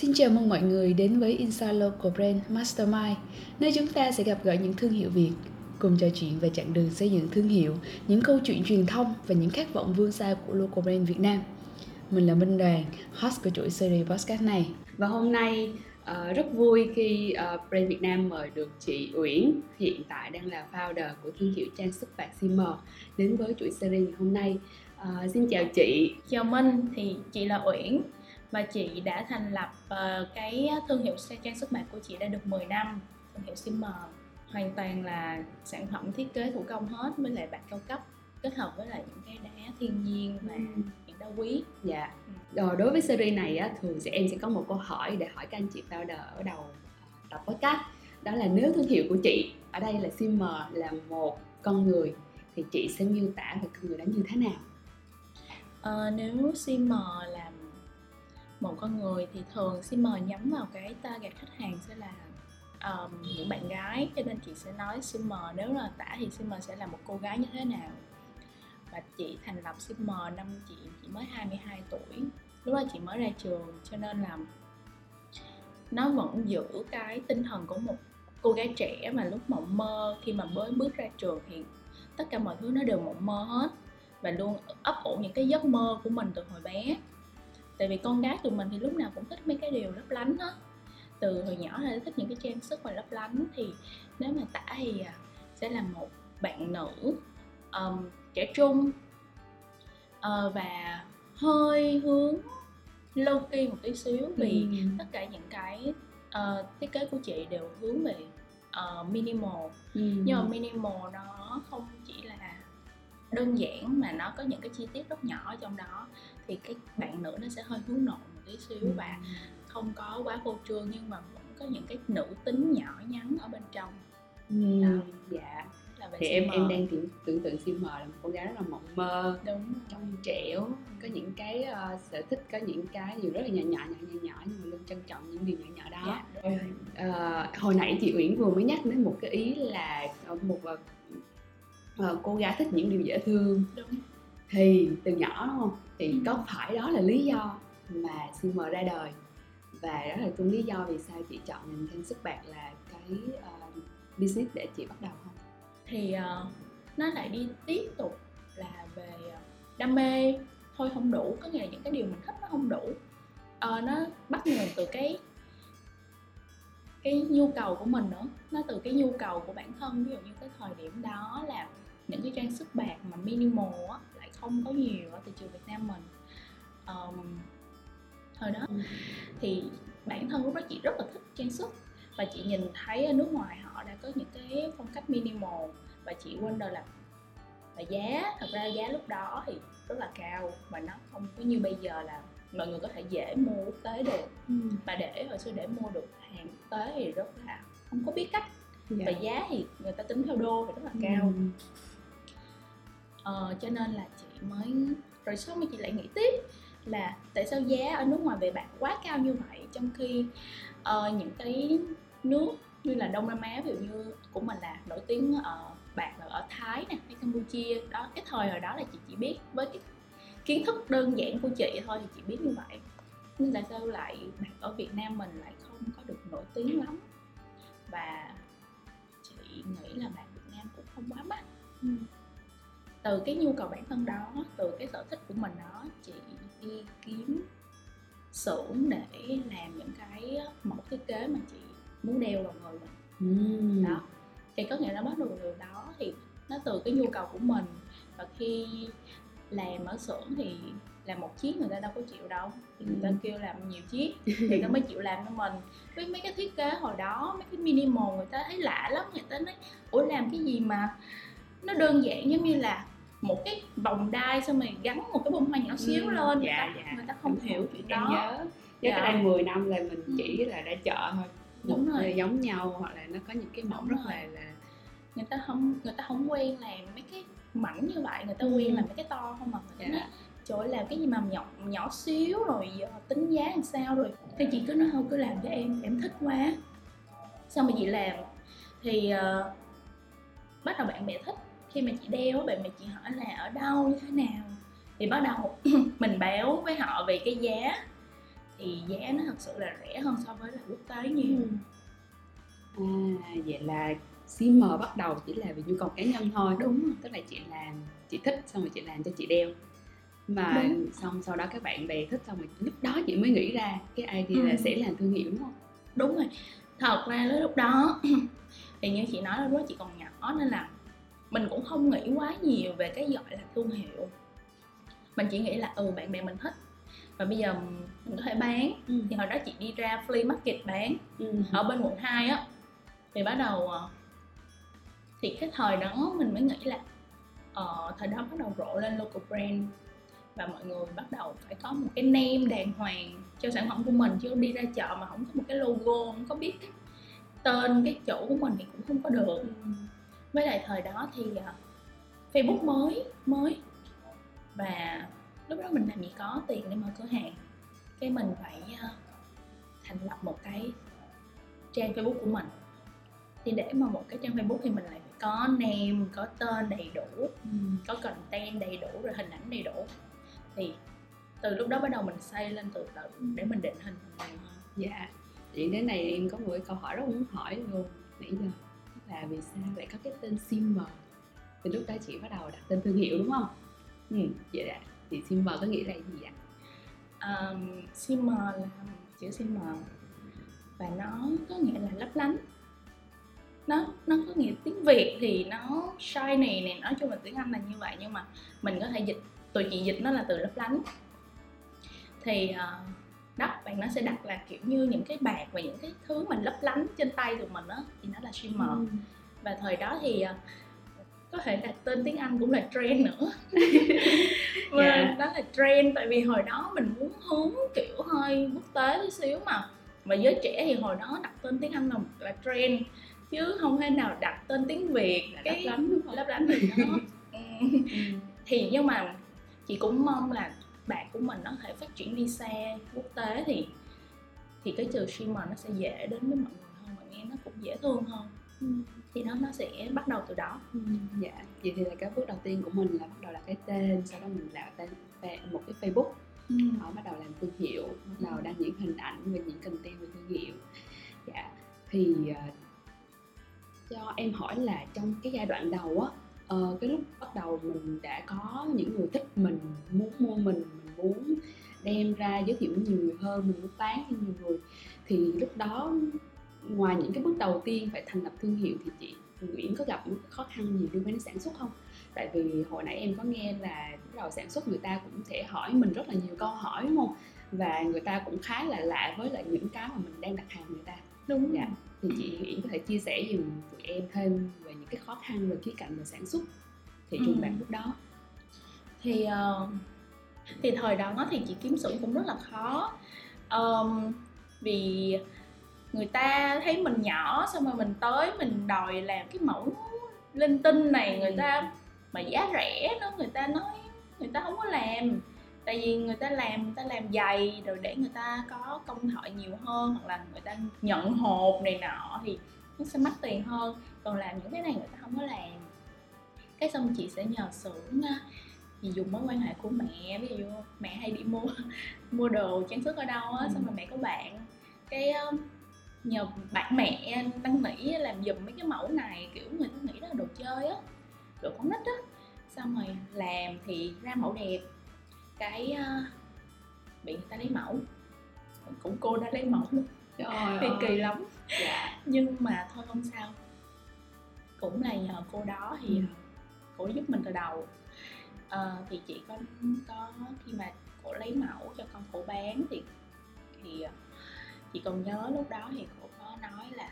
Xin chào mừng mọi người đến với Insa Local Brand Mastermind, nơi chúng ta sẽ gặp gỡ những thương hiệu Việt, cùng trò chuyện về chặng đường xây dựng thương hiệu, những câu chuyện truyền thông và những khát vọng vươn xa của Local Brand Việt Nam. Mình là Minh Đoàn, host của chuỗi series podcast này. Và hôm nay uh, rất vui khi uh, Brand Việt Nam mời được chị Uyển, hiện tại đang là founder của thương hiệu trang sức bạc Simmer đến với chuỗi series ngày hôm nay. Uh, xin chào chị. Chào Minh, thì chị là Uyển và chị đã thành lập uh, cái thương hiệu trang sức bạc của chị đã được 10 năm, thương hiệu Simmer hoàn toàn là sản phẩm thiết kế thủ công hết với lại bạc cao cấp kết hợp với lại những cái đá thiên nhiên và ừ. những đá quý. Dạ. Ừ. rồi đối với series này á thường sẽ em sẽ có một câu hỏi để hỏi các anh chị founder ở đầu tập podcast. Đó là nếu thương hiệu của chị ở đây là Simmer là một con người thì chị sẽ miêu tả về con người đó như thế nào? À, nếu Simmer là một con người thì thường Simmer nhắm vào cái target khách hàng sẽ là um, những bạn gái. Cho nên chị sẽ nói Simmer nếu là tả thì Simmer sẽ là một cô gái như thế nào. Và chị thành lập Simmer năm chị chỉ mới 22 tuổi. Lúc đó chị mới ra trường cho nên là nó vẫn giữ cái tinh thần của một cô gái trẻ mà lúc mộng mơ khi mà mới bước ra trường thì tất cả mọi thứ nó đều mộng mơ hết. Và luôn ấp ủ những cái giấc mơ của mình từ hồi bé tại vì con gái tụi mình thì lúc nào cũng thích mấy cái điều lấp lánh á từ hồi nhỏ là thích những cái trang sức mà lấp lánh thì nếu mà tả thì à, sẽ là một bạn nữ um, trẻ trung uh, và hơi hướng low key một tí xíu vì ừ. tất cả những cái uh, thiết kế của chị đều hướng về uh, minimal ừ. nhưng mà minimal nó không chỉ là đơn giản mà nó có những cái chi tiết rất nhỏ trong đó thì cái bạn nữ nó sẽ hơi hướng nội một tí xíu ừ. và không có quá phô trương nhưng mà vẫn có những cái nữ tính nhỏ nhắn ở bên trong. Ừ, đó. dạ. Thì em em đang tưởng, tưởng tượng sim mờ là một cô gái rất là mộng mơ đúng trong trẻo có những cái uh, sở thích có những cái điều rất là nhỏ nhỏ nhỏ nhỏ nhỏ nhưng mà luôn trân trọng những điều nhỏ nhỏ đó. Dạ, uh, hồi nãy chị Uyển vừa mới nhắc đến một cái ý là một uh, cô gái thích những điều dễ thương. Đúng. Thì từ nhỏ đúng không thì ừ. có phải đó là lý do mà mờ ra đời? Và đó là cũng lý do vì sao chị chọn ngành trang sức bạc là cái uh, business để chị bắt đầu không? Thì uh, nó lại đi tiếp tục là về đam mê. Thôi không đủ có nghĩa là những cái điều mình thích nó không đủ. Uh, nó bắt nguồn từ cái cái nhu cầu của mình nữa. Nó từ cái nhu cầu của bản thân ví dụ như cái thời điểm đó là những cái trang sức bạc mà minimal á, không có nhiều ở thị trường Việt Nam mình um, thời đó ừ. thì bản thân lúc đó chị rất là thích trang sức và chị nhìn thấy ở nước ngoài họ đã có những cái phong cách minimal và chị wonder là và giá thật ra giá lúc đó thì rất là cao và nó không có như bây giờ là mọi người có thể dễ mua quốc tế được ừ. và để hồi xưa để mua được hàng quốc tế thì rất là không có biết cách. Dạ. và giá thì người ta tính theo đô thì rất là cao ừ ờ, cho nên là chị mới rồi sau mà chị lại nghĩ tiếp là tại sao giá ở nước ngoài về bạc quá cao như vậy trong khi uh, những cái nước như là Đông Nam Á ví dụ như của mình là nổi tiếng ở bạc là ở Thái nè hay Campuchia đó cái thời hồi đó là chị chỉ biết với cái kiến thức đơn giản của chị thôi thì chị biết như vậy. Nhưng tại sao lại bạc ở Việt Nam mình lại không có được nổi tiếng lắm? Và chị nghĩ là bạc Việt Nam cũng không quá mắc. Ừ từ cái nhu cầu bản thân đó từ cái sở thích của mình đó chị đi kiếm xưởng để làm những cái mẫu thiết kế mà chị muốn đeo vào người mình. Ừ. đó. Thì có nghĩa là bắt đầu từ đó thì nó từ cái nhu cầu của mình và khi làm ở xưởng thì làm một chiếc người ta đâu có chịu đâu. Thì người ta kêu làm nhiều chiếc thì nó mới chịu làm cho mình. Với mấy cái thiết kế hồi đó mấy cái minimal người ta thấy lạ lắm người ta nói ủa làm cái gì mà nó đơn giản giống như là một cái vòng đai xong rồi gắn một cái bông hoa nhỏ xíu ừ, lên dạ, người, ta, dạ. người ta không hiểu chuyện em đó nhớ Chứ dạ. cái đây 10 năm là mình ừ. chỉ là ra chợ thôi đúng rồi giống nhau hoặc là nó có những cái mẫu đúng rất rồi. là là người ta không người ta không quen làm mấy cái mảnh như vậy người ta ừ. quen làm mấy cái to không mà người ta dạ. trời ơi làm cái gì mà nhỏ nhỏ xíu rồi giờ tính giá làm sao rồi thì chị cứ nói thôi cứ làm cho em em thích quá xong mà chị làm thì uh, bắt đầu bạn bè thích khi mà chị đeo bạn bè chị hỏi là ở đâu? Như thế nào? Thì bắt đầu mình báo với họ về cái giá. Thì giá nó thật sự là rẻ hơn so với là quốc tế nhiều. À vậy là CM bắt đầu chỉ là vì nhu cầu cá nhân thôi. Đúng rồi. Tức là chị làm chị thích xong rồi chị làm cho chị đeo. Mà Đúng. xong sau đó các bạn bè thích xong rồi lúc đó chị mới nghĩ ra cái idea là Ừ. sẽ làm thương hiệu đúng không? Đúng rồi. Thật ra lúc lúc đó thì như chị nói lúc đó chị còn nhỏ nên là mình cũng không nghĩ quá nhiều về cái gọi là thương hiệu. Mình chỉ nghĩ là ừ bạn bè mình thích. Và bây giờ mình có thể bán. Ừ. thì hồi đó chị đi ra flea market bán. Ừ. ở bên quận 2 á thì bắt đầu ờ, thì cái thời đó mình mới nghĩ là ờ, thời đó bắt đầu rộ lên local brand. Và mọi người bắt đầu phải có một cái name đàng hoàng cho sản phẩm của mình chứ đi ra chợ mà không có một cái logo không có biết cái tên cái chỗ của mình thì cũng không có được với lại thời đó thì ờ, Facebook mới mới. Và lúc đó mình làm gì có tiền để mở cửa hàng. Cái mình phải ờ, thành lập một cái trang Facebook của mình. Thì để mà một cái trang Facebook thì mình lại phải có name có tên đầy đủ có content đầy đủ rồi hình ảnh đầy đủ. Thì từ lúc đó bắt đầu mình xây lên từ từ để mình định hình. Dạ. Chuyện đến này em có một cái câu hỏi rất muốn hỏi luôn. Nãy giờ là vì sao lại có cái tên Simmer thì lúc đó chị bắt đầu đặt tên thương hiệu đúng không? Ừ vậy đã thì Simmer có nghĩa là gì ạ? Um, Simmer là chữ Simmer và nó có nghĩa là lấp lánh. Nó nó có nghĩa tiếng việt thì nó shiny này nói chung là tiếng anh là như vậy nhưng mà mình có thể dịch tụi chị dịch nó là từ lấp lánh. Thì uh, đó bạn nó sẽ đặt là kiểu như những cái bạc và những cái thứ mình lấp lánh trên tay tụi mình á thì nó là shimmer Ừ. và thời đó thì ờ, có thể đặt tên tiếng Anh cũng là trend nữa và Dạ. đó là trend tại vì hồi đó mình muốn hướng kiểu hơi quốc tế tí xíu mà và giới trẻ thì hồi đó đặt tên tiếng Anh là là trend chứ không thể nào đặt tên tiếng Việt Là cái lấp lánh đúng không? lấp lánh nó ừ. Ừ. thì nhưng mà chị cũng mong là bạn của mình nó thể phát triển đi xa quốc tế thì thì cái chữ shimmer nó sẽ dễ đến với mọi người hơn và nghe nó cũng dễ thương hơn. Ừ. thì nó nó sẽ bắt đầu từ đó. Ừ, dạ. Vậy thì là cái bước đầu tiên của mình là bắt đầu là cái tên sau đó mình tạo tên một cái facebook. Họ bắt đầu làm thương hiệu bắt đầu đăng những hình ảnh về những content về thương hiệu. Dạ. Thì ờ, cho em hỏi là trong cái giai đoạn đầu á ờ, cái lúc bắt đầu mình đã có những người thích mình muốn mua mình mình muốn đem ra giới thiệu với nhiều người hơn mình muốn bán cho nhiều người thì lúc đó ngoài những cái bước đầu tiên phải thành lập thương hiệu thì chị Nguyễn có gặp những khó khăn gì liên quan đến sản xuất không? Tại vì hồi nãy em có nghe là bắt đầu sản xuất người ta cũng sẽ hỏi mình rất là nhiều câu hỏi đúng không? Và người ta cũng khá là lạ với lại những cái mà mình đang đặt hàng người ta. đúng Dạ. Thì chị Nguyễn có thể chia sẻ giùm tụi em thêm cái khó khăn về khía cạnh về sản xuất thị trường Ừ. bạn lúc đó. thì ờ, thì thời đó thì chị kiếm xưởng cũng rất là khó Ờm, vì người ta thấy mình nhỏ xong rồi mình tới mình đòi làm cái mẫu linh tinh này người ta mà giá rẻ đó người ta nói người ta không có làm tại vì người ta làm người ta làm dày rồi để người ta có công thợ nhiều hơn hoặc là người ta nhận hộp này nọ thì nó sẽ mắc tiền hơn còn làm những cái này người ta không có làm. Cái xong chị sẽ nhờ xưởng thì dùng mối quan hệ của mẹ. Ví dụ mẹ hay đi mua mua đồ trang sức ở đâu á Ừ. xong rồi mẹ có bạn. Cái nhờ bạn mẹ năn nỉ làm giùm mấy cái mẫu này kiểu người ta nghĩ đó là đồ chơi á đồ con nít á. Xong rồi làm thì ra mẫu đẹp. Cái uh, bị người ta lấy mẫu. Cũng cô đã lấy mẫu. Luôn Trời thì ơi. kỳ lắm. Dạ. nhưng mà thôi không sao cũng là nhờ cô đó thì Ừ. cô giúp mình từ đầu Ờ, thì chị có có khi mà cô lấy mẫu cho con cô bán thì thì ờ, chị còn nhớ lúc đó thì cô có nói là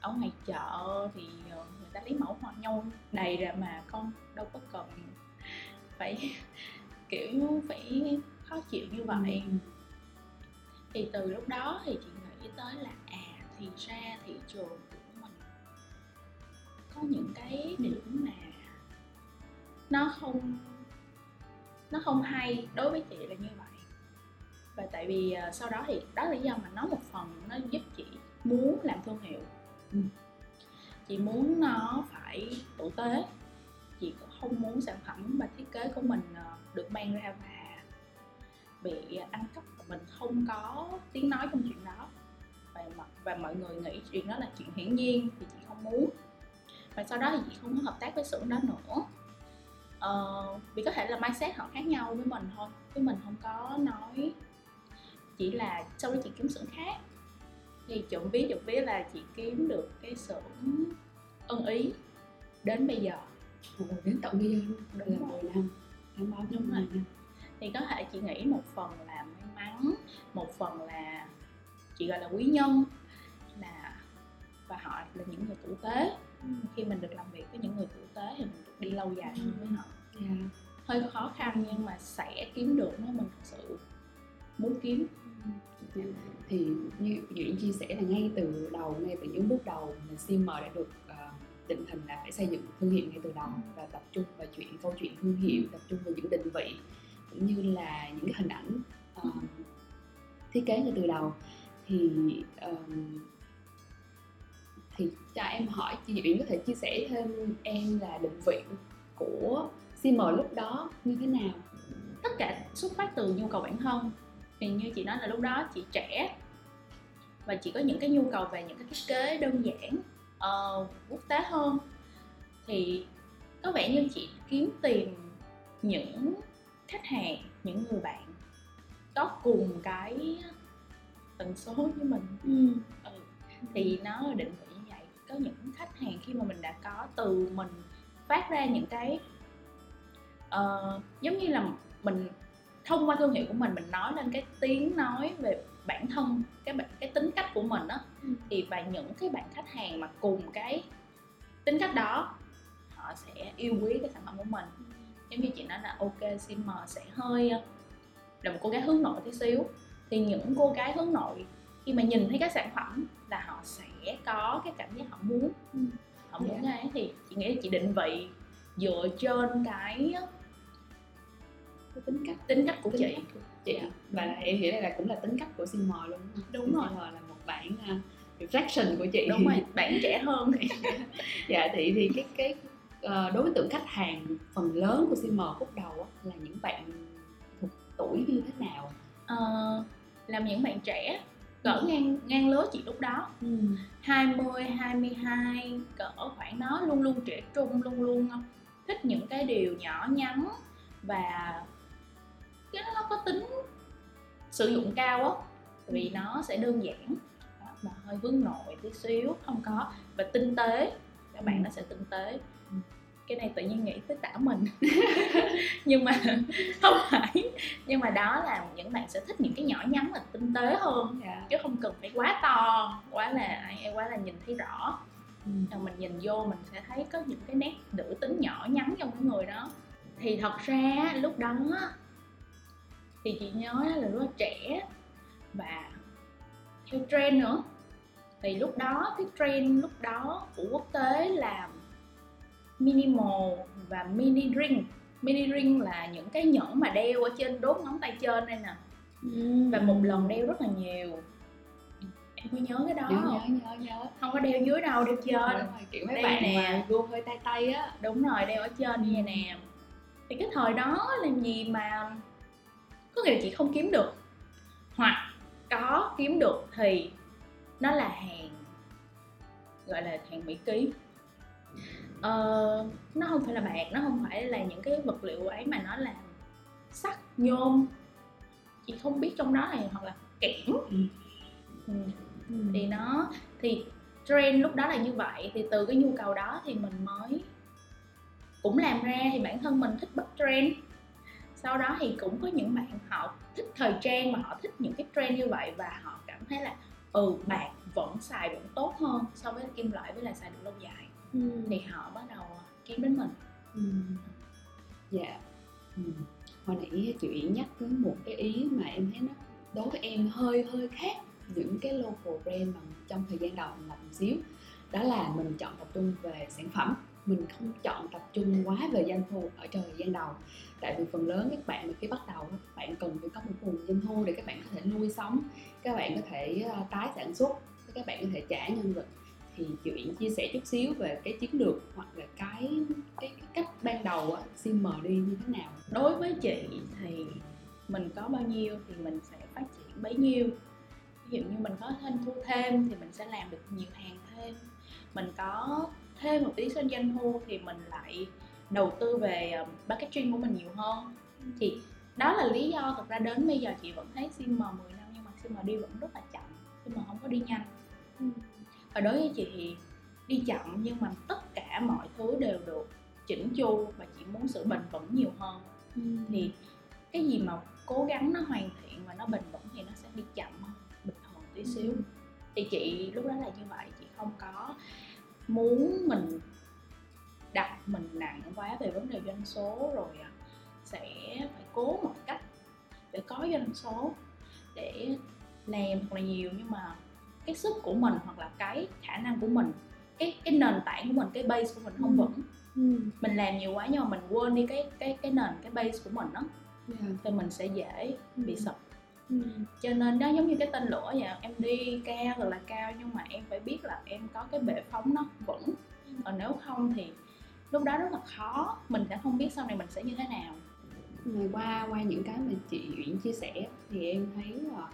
ở ngoài chợ thì ờ, người ta lấy mẫu họ nhau đầy ra mà con đâu có cần phải kiểu phải khó chịu như vậy Ừ. thì từ lúc đó thì chị nghĩ tới là à thì ra thị trường những cái điểm mà nó không nó không hay đối với chị là như vậy. Và tại vì à, sau đó thì đó là lý do mà nó một phần nó giúp chị muốn làm thương hiệu. Ừ. chị muốn nó phải tử tế. Chị cũng không muốn sản phẩm và thiết kế của mình à, được mang ra và bị ăn cắp và mình không có tiếng nói trong chuyện đó. Và và mọi người nghĩ chuyện đó là chuyện hiển nhiên thì chị không muốn và sau đó thì chị không có hợp tác với xưởng đó nữa. Ờ, vì có thể là mindset họ khác nhau với mình thôi. Chứ mình không có nói chỉ là sau đó chị kiếm xưởng khác. Thì trộm vía trộm vía là chị kiếm được cái xưởng ưng ý đến bây giờ. Ồ, đến tận bây giờ luôn. Đúng là rồi. 10 năm gắn bó Đúng rồi. 10 năm. Thì có thể chị nghĩ một phần là may mắn một phần là chị gọi là quý nhân là và họ là những người tử tế khi mình được làm việc với những người tử tế thì mình được đi lâu dài hơn với họ. Dạ. hơi khó khăn nhưng mà sẽ kiếm được nếu mình thật sự muốn kiếm. Dạ. thì như Duyện chia sẻ là ngay từ đầu ngay từ những bước đầu là CM đã được ờ, định hình là phải xây dựng thương hiệu ngay từ đầu và tập trung vào chuyện câu chuyện thương hiệu tập trung vào những định vị cũng như là những cái hình ảnh ờ, thiết kế ngay từ đầu. Thì ờm, thì cho em hỏi chị Duyện có thể chia sẻ thêm em là định vị của CM lúc đó như thế nào? Tất cả xuất phát từ nhu cầu bản thân. Thì như chị nói là lúc đó chị trẻ và chị có những cái nhu cầu về những cái thiết kế đơn giản ờ, quốc tế hơn. Thì có vẻ như chị kiếm tìm những khách hàng những người bạn có cùng cái tần số với mình. Ừ. thì nó định có những khách hàng khi mà mình đã có từ mình phát ra những cái ờ, giống như là mình thông qua thương hiệu của mình mình nói lên cái tiếng nói về bản thân cái cái tính cách của mình á Ừ. thì và những cái bạn khách hàng mà cùng cái tính cách đó họ sẽ yêu quý cái sản phẩm của mình giống như chị nói là ok sim sẽ hơi ờ, là một cô gái hướng nội tí xíu thì những cô gái hướng nội khi mà nhìn thấy cái sản phẩm là họ sẽ có cái cảm giác họ muốn. Ừ. họ muốn Dạ. cái ấy thì chị nghĩ là chị định vị dựa trên cái cái tính cách. tính cách của Tính chị. cách của chị. Dạ. và là em nghĩ là cũng là tính cách của CM luôn đúng rồi. CM là một bản uh, reflection của chị. Đúng rồi bạn trẻ hơn. Thì dạ thì thì cái cái ờ, đối tượng khách hàng phần lớn của CM khúc đầu á, là những bạn thuộc tuổi như thế nào? Ờ, làm những bạn trẻ cỡ ngang ngang lứa chị lúc đó. 20, 22 cỡ khoảng đó luôn luôn trẻ trung luôn luôn thích những cái điều nhỏ nhắn và cái nó có tính sử dụng cao á vì nó sẽ đơn giản. Đó, mà hơi hướng nội tí xíu không có. Và tinh tế các bạn Ừ. nó sẽ tinh tế. Ừ. cái này tự nhiên nghĩ tới tả mình. Nhưng mà không phải. Nhưng mà đó là những bạn sẽ thích những cái nhỏ nhắn và tinh tế hơn dạ. chứ không cần phải quá to quá là quá là nhìn thấy rõ. Ừ. mình nhìn vô mình sẽ thấy có những cái nét nữ tính nhỏ nhắn trong cái người đó. Thì thật ra lúc đó thì chị nhớ là lúc đó trẻ và theo trend nữa. Thì lúc đó cái trend lúc đó của quốc tế là minimal và mini ring mini ring là những cái nhẫn mà đeo ở trên đốt ngón tay trên đây nè. Và một lần đeo rất là nhiều. Em có nhớ cái đó nhớ không? nhớ nhớ nhớ. Không có đeo dưới đâu đeo trên. Đúng rồi, kiểu mấy Đây bạn nè. mà hơi tay tay á. Đúng rồi đeo ở trên như vậy nè. Thì cái thời đó làm gì mà có nghĩa là chị không kiếm được. Hoặc có kiếm được thì nó là hàng gọi là hàng mỹ ký ờ, nó không phải là bạc nó không phải là những cái vật liệu ấy mà nó là sắt nhôm. Chị không biết trong đó là hoặc là kẽm. Ừ. ừ. thì nó thì trend lúc đó là như vậy. Thì từ cái nhu cầu đó thì mình mới cũng làm ra. Thì bản thân mình thích bắt trend. Sau đó thì cũng có những bạn họ thích thời trang mà họ thích những cái trend như vậy và họ cảm thấy là ừ bạc vẫn xài vẫn tốt hơn so với kim loại với là xài được lâu dài thì họ bắt đầu kiếm đến mình. Ừ. dạ. Ừ. hồi nãy chị Uyển nhắc đến một cái ý mà em thấy nó đối với em hơi hơi khác những cái local brand mà trong thời gian đầu mình làm một xíu. Đó là mình chọn tập trung về sản phẩm. Mình không chọn tập trung quá về doanh thu ở thời gian đầu. Tại vì phần lớn các bạn mà khi bắt đầu các bạn cần phải có một nguồn doanh thu để các bạn có thể nuôi sống các bạn có thể ờ, tái sản xuất các bạn có thể trả nhân lực thì chị Uyển chia sẻ chút xíu về cái chiến lược hoặc là cái cái, cái cách ban đầu á CM đi như thế nào. Đối với chị thì mình có bao nhiêu thì mình sẽ phát triển bấy nhiêu. Ví dụ như mình có thêm thu thêm thì mình sẽ làm được nhiều hàng thêm. Mình có thêm một tí doanh doanh thu thì mình lại đầu tư về ờ, marketing packaging của mình nhiều hơn. Thì đó là lý do thật ra đến bây giờ chị vẫn thấy sim 10 năm nhưng mà sim đi vẫn rất là chậm sim không có đi nhanh. Ừ và đối với chị thì đi chậm nhưng mà tất cả mọi thứ đều được chỉnh chu và chị muốn sự bền vững nhiều hơn. Thì cái gì mà cố gắng nó hoàn thiện và nó bền vững thì nó sẽ đi chậm hơn bình thường tí xíu. Thì chị lúc đó là như vậy chị không có muốn mình đặt mình nặng quá về vấn đề doanh số rồi à, sẽ phải cố mọi cách để có doanh số để làm thật là nhiều nhưng mà cái sức của mình hoặc là cái khả năng của mình cái cái nền tảng của mình cái base của mình không vững. Mình làm nhiều quá nhưng mà mình quên đi cái cái cái nền cái base của mình đó thì mình sẽ dễ bị sập. Cho nên đó giống như cái tên lửa vậy em đi cao rồi là cao nhưng mà em phải biết là em có cái bệ phóng nó vững. Còn nếu không thì lúc đó rất là khó mình sẽ không biết sau này mình sẽ như thế nào. Mà qua qua những cái mà chị Uyển chia sẻ thì em thấy là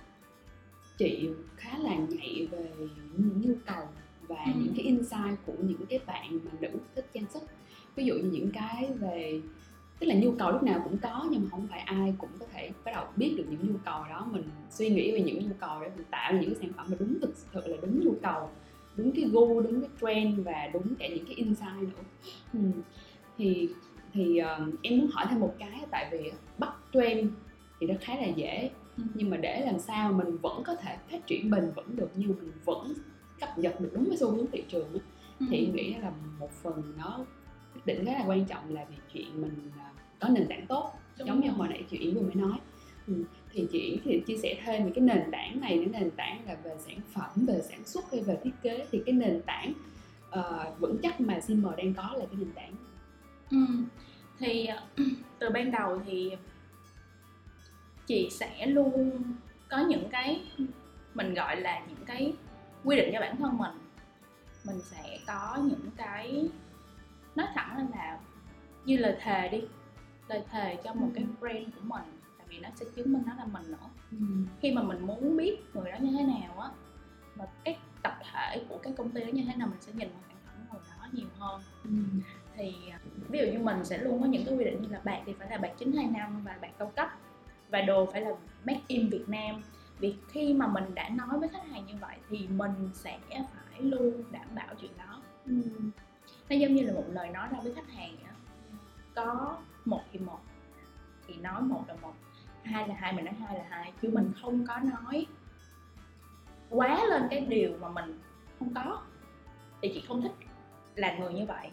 chị khá là nhạy về những nhu cầu và ừ. những cái insight của những cái bạn mà nữ thích trang sức ví dụ như những cái về tức là nhu cầu lúc nào cũng có nhưng mà không phải ai cũng có thể bắt đầu biết được những nhu cầu đó mình suy nghĩ về những nhu cầu để mình tạo những cái sản phẩm mà đúng thực sự là đúng nhu cầu đúng cái gu đúng cái trend và đúng cả những cái insight nữa ừ. thì thì uh, em muốn hỏi thêm một cái tại vì bắt trend thì nó khá là dễ. Nhưng mà để làm sao mình vẫn có thể phát triển bền vững được nhưng mình vẫn cập nhật được đúng với xu hướng thị trường ừ. thì em nghĩ là một phần nó quyết định rất là quan trọng là vì chuyện mình uh, có nền tảng tốt đúng giống rồi. như hồi nãy chị Yến vừa mới nói ừ. thì chị thì chia sẻ thêm về cái nền tảng này cái nền tảng là về sản phẩm về sản xuất hay về thiết kế thì cái nền tảng uh, vững chắc mà Simmer đang có là cái nền tảng ừ. thì ờ, từ ban đầu thì chị sẽ luôn có những cái mình gọi là những cái quy định cho bản thân mình mình sẽ có những cái nói thẳng là như lời thề đi lời thề cho một ừ. cái brand của mình tại vì nó sẽ chứng minh nó là mình nữa ừ. khi mà mình muốn biết người đó như thế nào á và cái tập thể của cái công ty đó như thế nào mình sẽ nhìn vào sản phẩm người đó nhiều hơn ừ. thì à, ví dụ như mình sẽ luôn có những cái quy định như là bạc thì phải là hai năm và bạc cao cấp và đồ phải là made in Việt Nam. Vì khi mà mình đã nói với khách hàng như vậy thì mình sẽ phải luôn đảm bảo chuyện đó. Ừ. nó giống như là một lời nói ra với khách hàng vậy có một thì một thì nói một là một hai là hai mình nói hai là hai chứ mình không có nói quá lên cái điều mà mình không có. Thì chị không thích là người như vậy.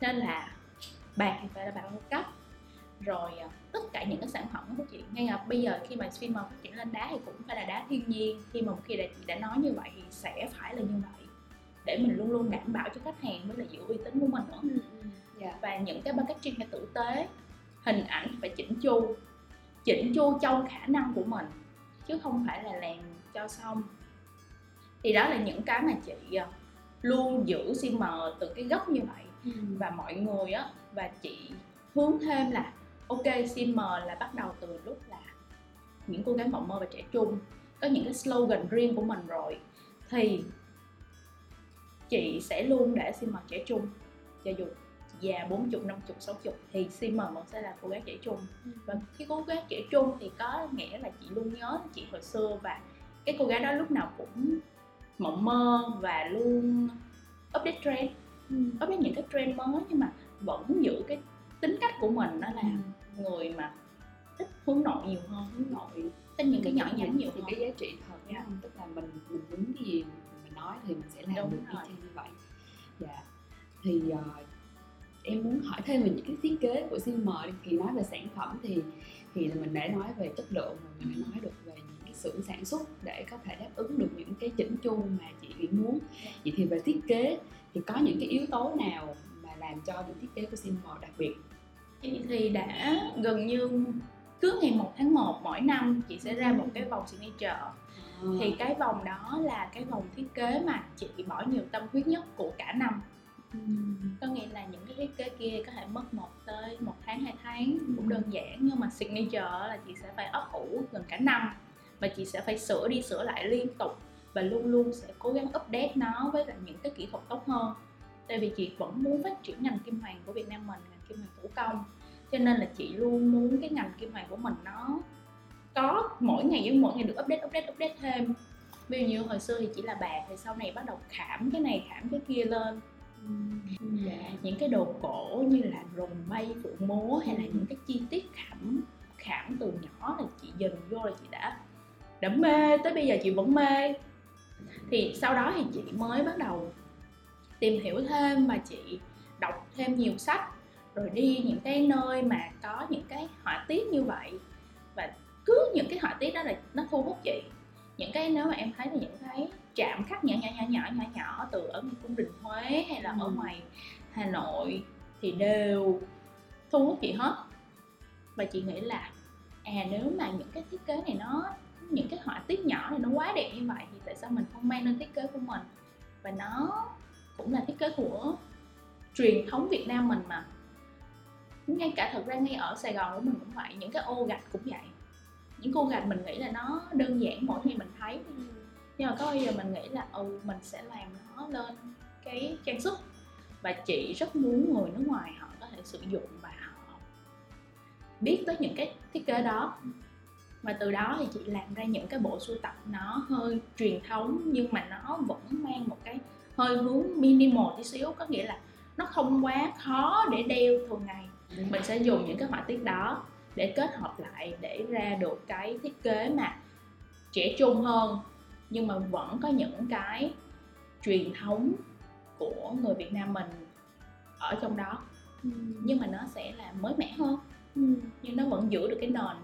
Nên là bạc thì phải là bạc cao cấp rồi à, tất cả những cái sản phẩm của chị ngay là bây giờ khi mà streamer phát triển lên đá thì cũng phải là đá thiên nhiên khi mà khi đã chị đã nói như vậy thì sẽ phải là như vậy để mình luôn luôn đảm bảo cho khách hàng với là giữ uy tín của mình nữa ừ, ừ. yeah. và những cái packaging phải tử tế hình ảnh phải chỉnh chu chỉnh chu trong khả năng của mình chứ không phải là làm cho xong thì đó là những cái mà chị à, luôn giữ CM từ cái gốc như vậy ừ. và mọi người á và chị hướng thêm là ok CM là bắt đầu từ lúc là những cô gái mộng mơ và trẻ trung có những cái slogan riêng của mình rồi thì chị sẽ luôn để CM trẻ trung cho dù già 40, 50, 60 thì CM vẫn sẽ là cô gái trẻ trung ừ. và khi cô gái trẻ trung thì có nghĩa là chị luôn nhớ chị hồi xưa và cái cô gái đó lúc nào cũng mộng mơ và luôn update trend ừ. update những cái trend mới nhưng mà vẫn giữ cái tính cách của mình đó là ừ. người mà thích hướng nội nhiều hơn hướng nội thích những cái nhỏ nhắn nhiều thì hơn cái giá trị thật yeah. Dạ. tức là mình mình muốn cái gì mình nói thì mình sẽ làm Đúng được rồi. như vậy dạ thì uh, em muốn hỏi thêm về những cái thiết kế của CM kỳ nói về sản phẩm thì thì là mình đã nói về chất lượng rồi mình đã nói được về những cái xưởng sản xuất để có thể đáp ứng được những cái chỉnh chu mà chị Uyển muốn vậy thì về thiết kế thì có những cái yếu tố nào mà làm cho những thiết kế của CM đặc biệt chị thì đã gần như cứ ngày 1 tháng 1 mỗi năm chị sẽ ra một cái vòng signature. À. thì cái vòng đó là cái vòng thiết kế mà chị bỏ nhiều tâm huyết nhất của cả năm. Có nghĩa là những cái thiết kế kia có thể mất một tới một tháng hai tháng cũng đơn giản nhưng mà signature là chị sẽ phải ấp ủ gần cả năm. Và chị sẽ phải sửa đi sửa lại liên tục và luôn luôn sẽ cố gắng update nó với lại những cái kỹ thuật tốt hơn. Tại vì chị vẫn muốn phát triển ngành kim hoàn của Việt Nam mình kim hoàn thủ công. Cho nên là chị luôn muốn cái ngành kim hoàn của mình nó có mỗi ngày với mỗi ngày được update update update thêm. Ví dụ như hồi xưa thì chỉ là bạc thì sau này bắt đầu khảm cái này khảm cái kia lên. Dạ. những cái đồ cổ như là rồng bay phượng múa hay là những cái chi tiết khảm khảm từ nhỏ là chị dần vô là chị đã đã mê tới bây giờ chị vẫn mê. Thì sau đó thì chị mới bắt đầu tìm hiểu thêm và chị đọc thêm nhiều sách rồi đi những cái nơi mà có những cái họa tiết như vậy. Và cứ những cái họa tiết đó là nó thu hút chị. Những cái nếu mà em thấy là những cái chạm khắc nhỏ nhỏ nhỏ nhỏ nhỏ nhỏ từ ở cung đình Huế hay là ở Ừ. ngoài Hà Nội thì đều thu hút chị hết. Và chị nghĩ là à nếu mà những cái thiết kế này nó những cái họa tiết nhỏ này nó quá đẹp như vậy thì tại sao mình không mang lên thiết kế của mình? Và nó cũng là thiết kế của truyền thống Việt Nam mình mà ngay cả thật ra ngay ở Sài Gòn của mình cũng vậy những cái ô gạch cũng vậy. Những cô gạch mình nghĩ là nó đơn giản mỗi ngày mình thấy. Nhưng mà có bao giờ mình nghĩ là ừ mình sẽ làm nó lên cái trang sức và chị rất muốn người nước ngoài họ có thể sử dụng và họ biết tới những cái thiết kế đó. Và từ đó thì chị làm ra những cái bộ sưu tập nó hơi truyền thống nhưng mà nó vẫn mang một cái hơi hướng minimal tí xíu. Có nghĩa là nó không quá khó để đeo thường ngày mình sẽ dùng những cái họa tiết đó để kết hợp lại để ra được cái thiết kế mà trẻ trung hơn. Nhưng mà vẫn có những cái truyền thống của người Việt Nam mình ở trong đó. Nhưng mà nó sẽ là mới mẻ hơn. Nhưng nó vẫn giữ được cái nền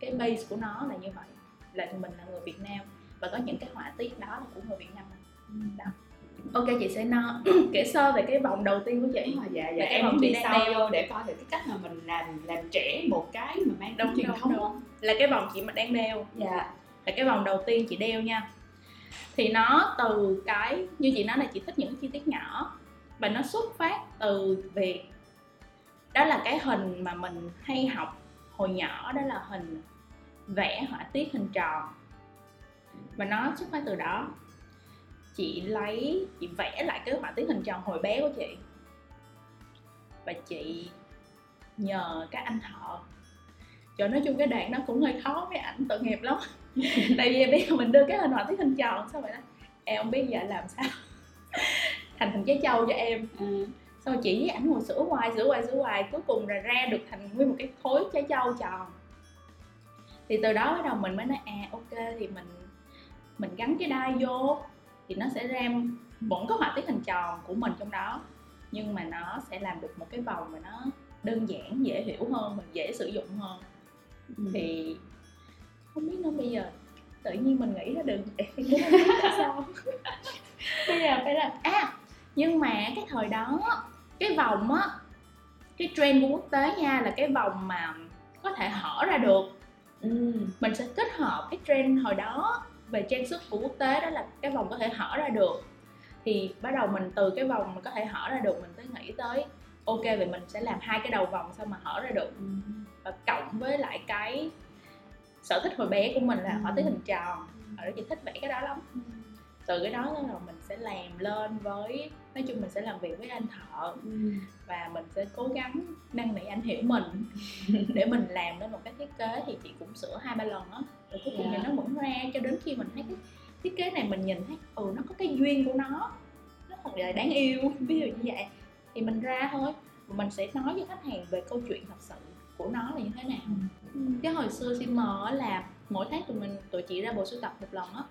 cái base của nó là như vậy. Là mình là người Việt Nam và có những cái họa tiết đó là của người Việt Nam mình. Đó ok chị sẽ no. Kể sơ về cái vòng đầu tiên của chị. Rồi, dạ dạ. Em đi đeo. vô để coi được cái cách mà mình làm làm trẻ một cái mà mang Đúng, truyền đúng, thống đúng. là cái vòng chị mà đang đeo. Dạ. Là cái vòng đầu tiên chị đeo nha. Thì nó từ cái như chị nói là chị thích những chi tiết nhỏ và nó xuất phát từ việc đó là cái hình mà mình hay học hồi nhỏ đó là hình vẽ họa tiết hình tròn. Và nó xuất phát từ đó chị lấy chị vẽ lại cái họa tiết hình tròn hồi bé của chị. Và chị nhờ các anh thợ cho nói chung cái đoạn nó cũng hơi khó với ảnh tội nghiệp lắm. Tại vì bây giờ mình đưa cái hình họa tiết hình tròn sao vậy đó em không biết giờ làm sao. Thành hình trái châu cho em. Xong rồi chị với ảnh ngồi sửa hoài sửa hoài sửa hoài cuối cùng là ra được thành nguyên một cái khối trái châu tròn. Thì từ đó bắt đầu mình mới nói à ok thì mình mình gắn cái đai vô thì nó sẽ ra vẫn có họa tiết hình tròn của mình trong đó nhưng mà nó sẽ làm được một cái vòng mà nó đơn giản dễ hiểu hơn và dễ sử dụng hơn ừ. thì không biết nữa bây giờ tự nhiên mình nghĩ ra được sao bây giờ phải là à nhưng mà cái thời đó cái vòng á cái trend của quốc tế nha là cái vòng mà có thể hở ra được Ừ. mình sẽ kết hợp cái trend hồi đó về trang sức của quốc tế đó là cái vòng có thể hở ra được thì bắt đầu mình từ cái vòng mà có thể hở ra được, mình tới nghĩ tới, ok, vậy mình sẽ làm hai cái đầu vòng sao mà hở ra được Ừ. và cộng với lại cái sở thích hồi bé của mình là họa tiết hình tròn ở đó chị thích vẽ cái đó lắm từ cái đó là mình sẽ làm lên với, nói chung mình sẽ làm việc với anh thợ Ừ. và mình sẽ cố gắng năn nỉ anh hiểu mình để mình làm nên một cái thiết kế thì chị cũng sửa hai ba lần á rồi cuối cùng thì Dạ. nó vẫn ra cho đến khi mình thấy cái thiết kế này mình nhìn thấy ừ nó có cái duyên của nó. Nó thật là đáng yêu ví dụ như vậy. Thì mình ra thôi. Mình sẽ nói với khách hàng về câu chuyện thật sự của nó là như thế nào. Cái hồi xưa sim mờ là mỗi tháng tụi mình tụi chị ra bộ sưu tập một lần á.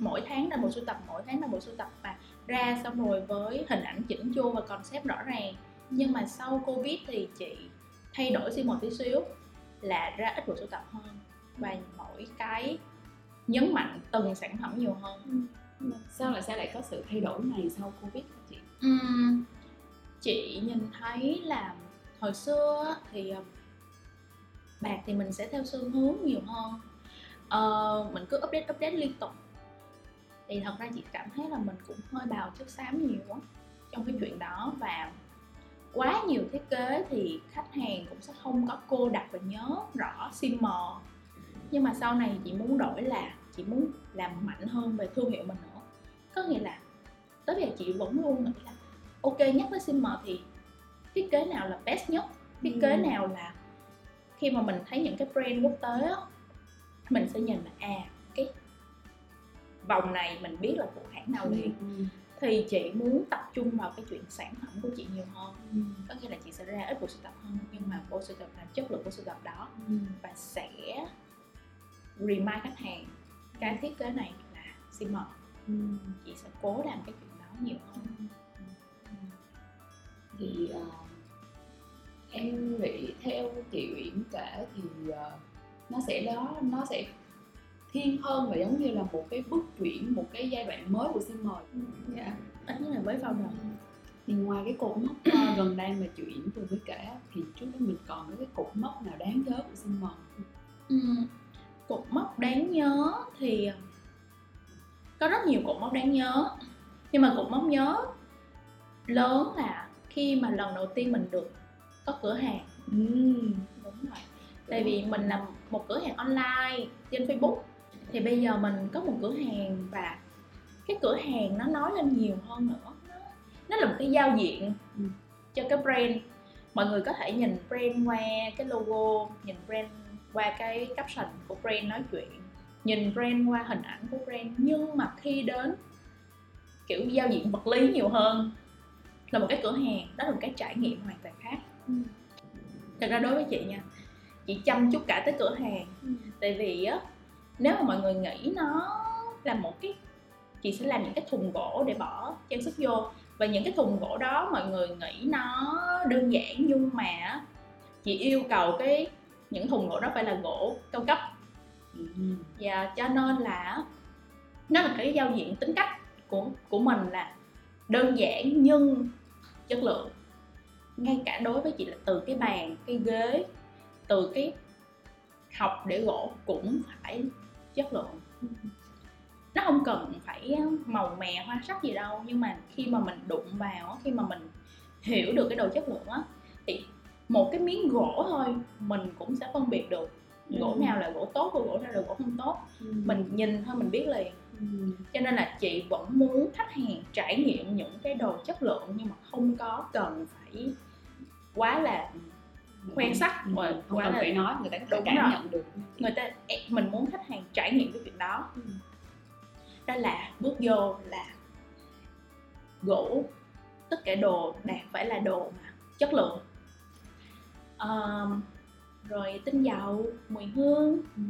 Mỗi tháng ra bộ sưu tập mỗi tháng ra bộ sưu tập. Và ra xong rồi với hình ảnh chỉnh chu và concept rõ ràng. Nhưng mà sau covid thì chị thay đổi sim một tí xíu là ra ít bộ sưu tập hơn. Và mỗi cái nhấn mạnh từng sản phẩm nhiều hơn. Sao lại sao lại có sự thay đổi này sau covid hả chị? Ừm, chị nhìn thấy là hồi xưa thì ờ, bạc thì mình sẽ theo xu hướng nhiều hơn. Ờ, mình cứ update update liên tục. Thì thật ra chị cảm thấy là mình cũng hơi bào chất xám nhiều quá trong cái chuyện đó và quá nhiều thiết kế thì khách hàng cũng sẽ không có cô đặt và nhớ rõ simmer nhưng mà sau này chị muốn đổi là chị muốn làm mạnh hơn về thương hiệu mình nữa có nghĩa là tới bây giờ chị vẫn luôn nghĩ là ok nhắc tới simmer thì thiết kế nào là best nhất thiết kế Ừ. nào là khi mà mình thấy những cái brand quốc tế á mình sẽ nhìn là à cái vòng này mình biết là của hãng nào liền Ừ. thì chị muốn tập trung vào cái chuyện sản phẩm của chị nhiều hơn Ừ. có nghĩa là chị sẽ ra ít bộ sưu tập hơn nhưng mà bộ sưu tập là chất lượng bộ sưu tập đó Ừ. và sẽ remind khách hàng. Cái thiết kế này là simmer Ừ. chị sẽ cố làm cái chuyện đó nhiều hơn. Thì ờ, em nghĩ theo chị Uyển kể thì ờ, nó sẽ đó nó sẽ thiên hơn và giống như là một cái bước chuyển một cái giai đoạn mới của Simmer dạ. Ít nhất là với founder thì ngoài cái cột mốc ờ, gần đây mà chị Uyển vừa mới kể thì trước đó mình còn cái cột mốc nào đáng nhớ của Simmer Ừm, cột mốc đáng nhớ thì có rất nhiều cột mốc đáng nhớ. Nhưng mà cột mốc nhớ lớn là khi mà lần đầu tiên mình được có cửa hàng. Đúng rồi. Tại vì mình là một cửa hàng online trên facebook. Thì bây giờ mình có một cửa hàng và cái cửa hàng nó nói lên nhiều hơn nữa. Nó, nó là một cái giao diện Ừ. cho cái brand. Mọi người có thể nhìn brand qua cái logo nhìn brand qua cái caption của brand nói chuyện. Nhìn brand qua hình ảnh của brand nhưng mà khi đến kiểu giao diện vật lý nhiều hơn là một cái cửa hàng đó là một cái trải nghiệm hoàn toàn khác. Ừ. thật ra đối với chị nha chị chăm chút cả tới cửa hàng. Tại vì á nếu mà mọi người nghĩ nó là một cái chị sẽ làm những cái thùng gỗ để bỏ trang sức vô. Và những cái thùng gỗ đó mọi người nghĩ nó đơn giản nhưng mà chị yêu cầu cái những thùng gỗ đó phải là gỗ cao cấp. Ừ. và cho nên là nó là cái giao diện tính cách của của mình là đơn giản nhưng chất lượng. Ngay cả đối với chị là từ cái bàn cái ghế từ cái học để gỗ cũng phải chất lượng. Nó không cần phải màu mè hoa sắc gì đâu nhưng mà khi mà mình đụng vào khi mà mình hiểu được cái đồ chất lượng á thì một cái miếng gỗ thôi mình cũng sẽ phân biệt được gỗ Ừ. nào là gỗ tốt và gỗ nào là gỗ không tốt mình nhìn thôi mình biết liền Ừ. cho nên là chị vẫn muốn khách hàng trải nghiệm những cái đồ chất lượng nhưng mà không có cần phải quá là khoe sắc Ừ. và không quá cần là phải nói người ta có thể cảm rồi. nhận được người ta mình muốn khách hàng trải nghiệm cái chuyện đó Ừ. đó là bước vô là gỗ tất cả đồ đạt phải là đồ mà chất lượng Ờm, rồi tinh dầu mùi hương Ừ.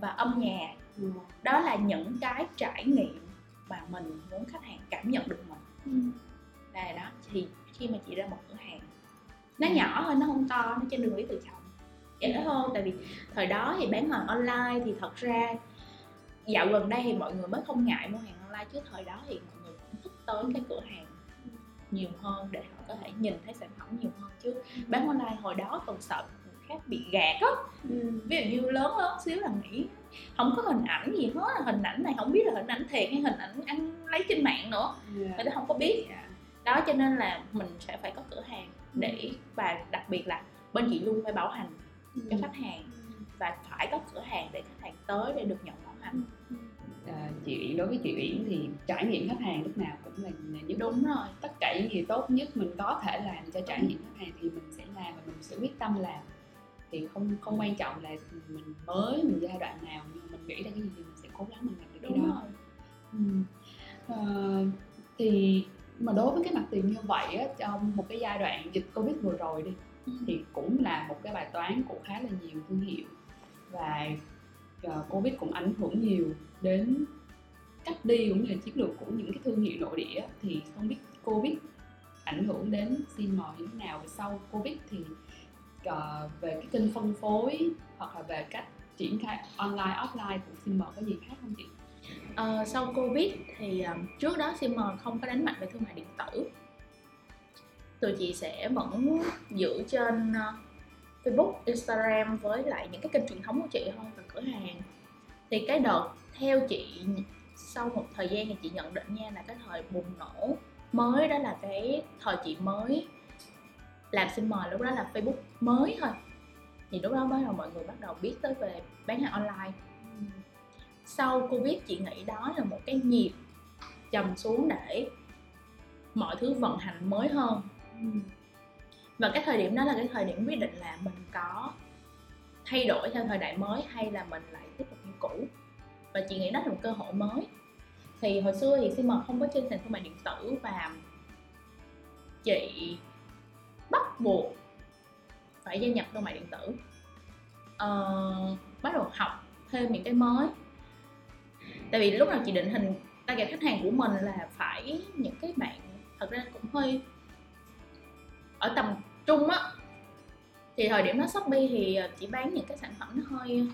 và âm nhạc Ừ. đó là những cái trải nghiệm mà mình muốn khách hàng cảm nhận được mình là đó thì khi mà chị ra một cửa hàng nó Ừ. nhỏ thôi nó không to nó trên đường lý tự trọng vậy đó thôi tại vì thời đó thì bán hàng online thì thật ra dạo gần đây thì mọi người mới không ngại mua hàng online chứ thời đó thì mọi người cũng thích tới cái cửa hàng nhiều hơn để họ có thể nhìn thấy sản phẩm nhiều hơn chứ. Bán online hồi đó còn sợ người khác bị gạt á. Ừ. ví dụ như lớn lớn xíu là nghĩ không có hình ảnh gì hết hình ảnh này không biết là hình ảnh thiệt hay hình ảnh ăn lấy trên mạng nữa. Dạ. người ta không có biết. Dạ. đó cho nên là mình sẽ phải có cửa hàng để và đặc biệt là bên chị luôn phải bảo hành cho khách hàng và phải có cửa hàng để khách hàng tới để được nhận À, chị Uyển đối với chị Uyển thì trải nghiệm khách hàng lúc nào cũng là nhất. Đúng rồi. Tất cả những gì tốt nhất mình có thể làm cho trải nghiệm khách hàng thì mình sẽ làm và mình sẽ quyết tâm làm. Thì không không quan trọng là mình mới mình giai đoạn nào nhưng mình nghĩ ra cái gì thì mình sẽ cố gắng mình làm được cái đúng đó. rồi. Ừ. Ờ, thì mà đối với cái mặt tiền như vậy á, trong một cái giai đoạn dịch covid vừa rồi đi Ừ. thì cũng là một cái bài toán của khá là nhiều thương hiệu. Và ờ, covid cũng ảnh hưởng nhiều đến cách đi cũng như là chiến lược của những cái thương hiệu nội địa thì không biết covid ảnh hưởng đến CM như thế nào sau covid thì uh, về cái kênh phân phối hoặc là về cách triển khai online offline của CM có gì khác không chị? Ờ, sau covid thì um, trước đó Simmer không có đánh mạnh về thương mại điện tử tụi chị sẽ vẫn giữ trên uh, Facebook, Instagram với lại những cái kênh truyền thống của chị thôi và cửa hàng. Thì cái đợt theo chị sau một thời gian thì chị nhận định nha là cái thời bùng nổ mới đó là cái thời chị mới làm xin mời lúc đó là Facebook mới thôi. Thì lúc đó mới là mọi người bắt đầu biết tới về bán hàng online. Sau Covid chị nghĩ đó là một cái nhịp trầm xuống để mọi thứ vận hành mới hơn và cái thời điểm đó là cái thời điểm quyết định là mình có thay đổi theo thời đại mới hay là mình lại tiếp tục như cũ. Và chị nghĩ đó là một cơ hội mới. Thì hồi xưa thì CM không có trên sàn thương mại điện tử và chị bắt buộc phải gia nhập thương mại điện tử. Uh, bắt đầu học thêm những cái mới. Tại vì lúc nào chị định hình target khách hàng của mình là phải những cái bạn thật ra cũng hơi ở tầm trung á. Thì thời điểm đó shopee thì ờ, chỉ bán những cái sản phẩm nó hơi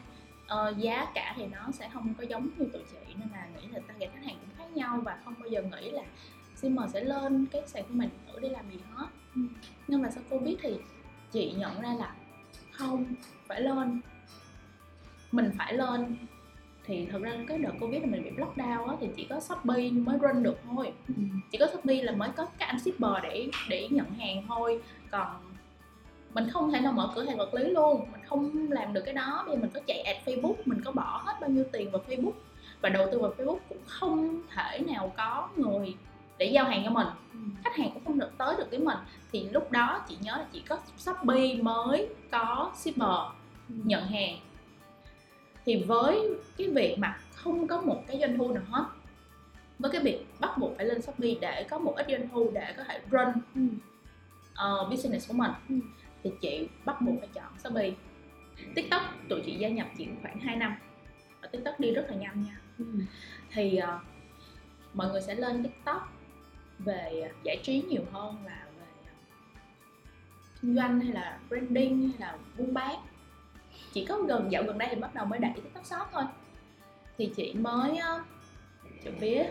uh, giá cả thì nó sẽ không có giống như tụi chị nên là nghĩ là target khách hàng cũng khác nhau và không bao giờ nghĩ là sim sẽ lên cái sàn thương mại điện tử để làm gì hết. Ừ. nhưng mà sau covid thì chị nhận ra là không phải lên. Mình phải lên thì thật ra cái đợt covid là mình bị lockdown á thì chỉ có shopee mới run được thôi. Ừ. chỉ có shopee là mới có cái anh shipper để để nhận hàng thôi. Còn mình không thể nào mở cửa hàng vật lý luôn. Mình không làm được cái đó. Bây giờ mình có chạy ad facebook mình có bỏ hết bao nhiêu tiền vào facebook. Và đầu tư vào facebook cũng không thể nào có người để giao hàng cho mình. Ừ. khách hàng cũng không được tới được với mình. Thì lúc đó chị nhớ là chỉ có shopee mới có shipper ừ. nhận hàng thì với cái việc mà không có một cái doanh thu nào hết với cái việc bắt buộc phải lên shopee để có một ít doanh thu để có thể run uh, business của mình ừ. thì chị bắt buộc phải chọn shopee tiktok tụi chị gia nhập chỉ khoảng 2 năm và tiktok đi rất là nhanh nha ừ. thì uh, mọi người sẽ lên tiktok về giải trí nhiều hơn là về kinh doanh hay là branding hay là buôn bán chỉ có gần dạo gần đây thì bắt đầu mới đẩy tiktok shop thôi. Thì chị mới chị biết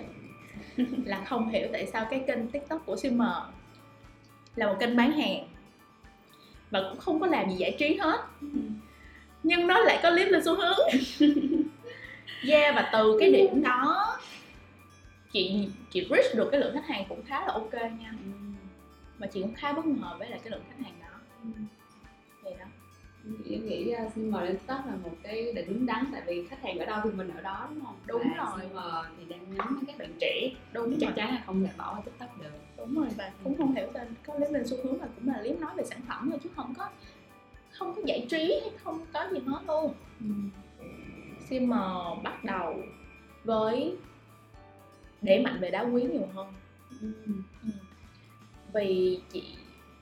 là không hiểu tại sao cái kênh tiktok của Simmer là một kênh bán hàng và cũng không có làm gì giải trí hết. Nhưng nó lại có clip lên xu hướng. Yeah và từ cái điểm đó chị chị reach được cái lượng khách hàng cũng khá là ok nha. Và chị cũng khá bất ngờ với lại cái lượng khách hàng đó. Đó em nghĩ uh, CM lên TikTok là một cái định đúng đắn tại vì khách hàng ở đâu thì mình ở đó đúng không? Đúng và rồi. CM thì đang nhắm đến các bạn trẻ. Đúng chắc chắn là không thể bỏ TikTok được. Đúng rồi và cũng không hiểu tên có clip lên xu hướng là cũng là clip nói về sản phẩm thôi chứ không có không có giải trí hay không có gì hết luôn. Ừ. CM bắt đầu với để mạnh về đá quý nhiều hơn. Ừ. Ừ. Vì chị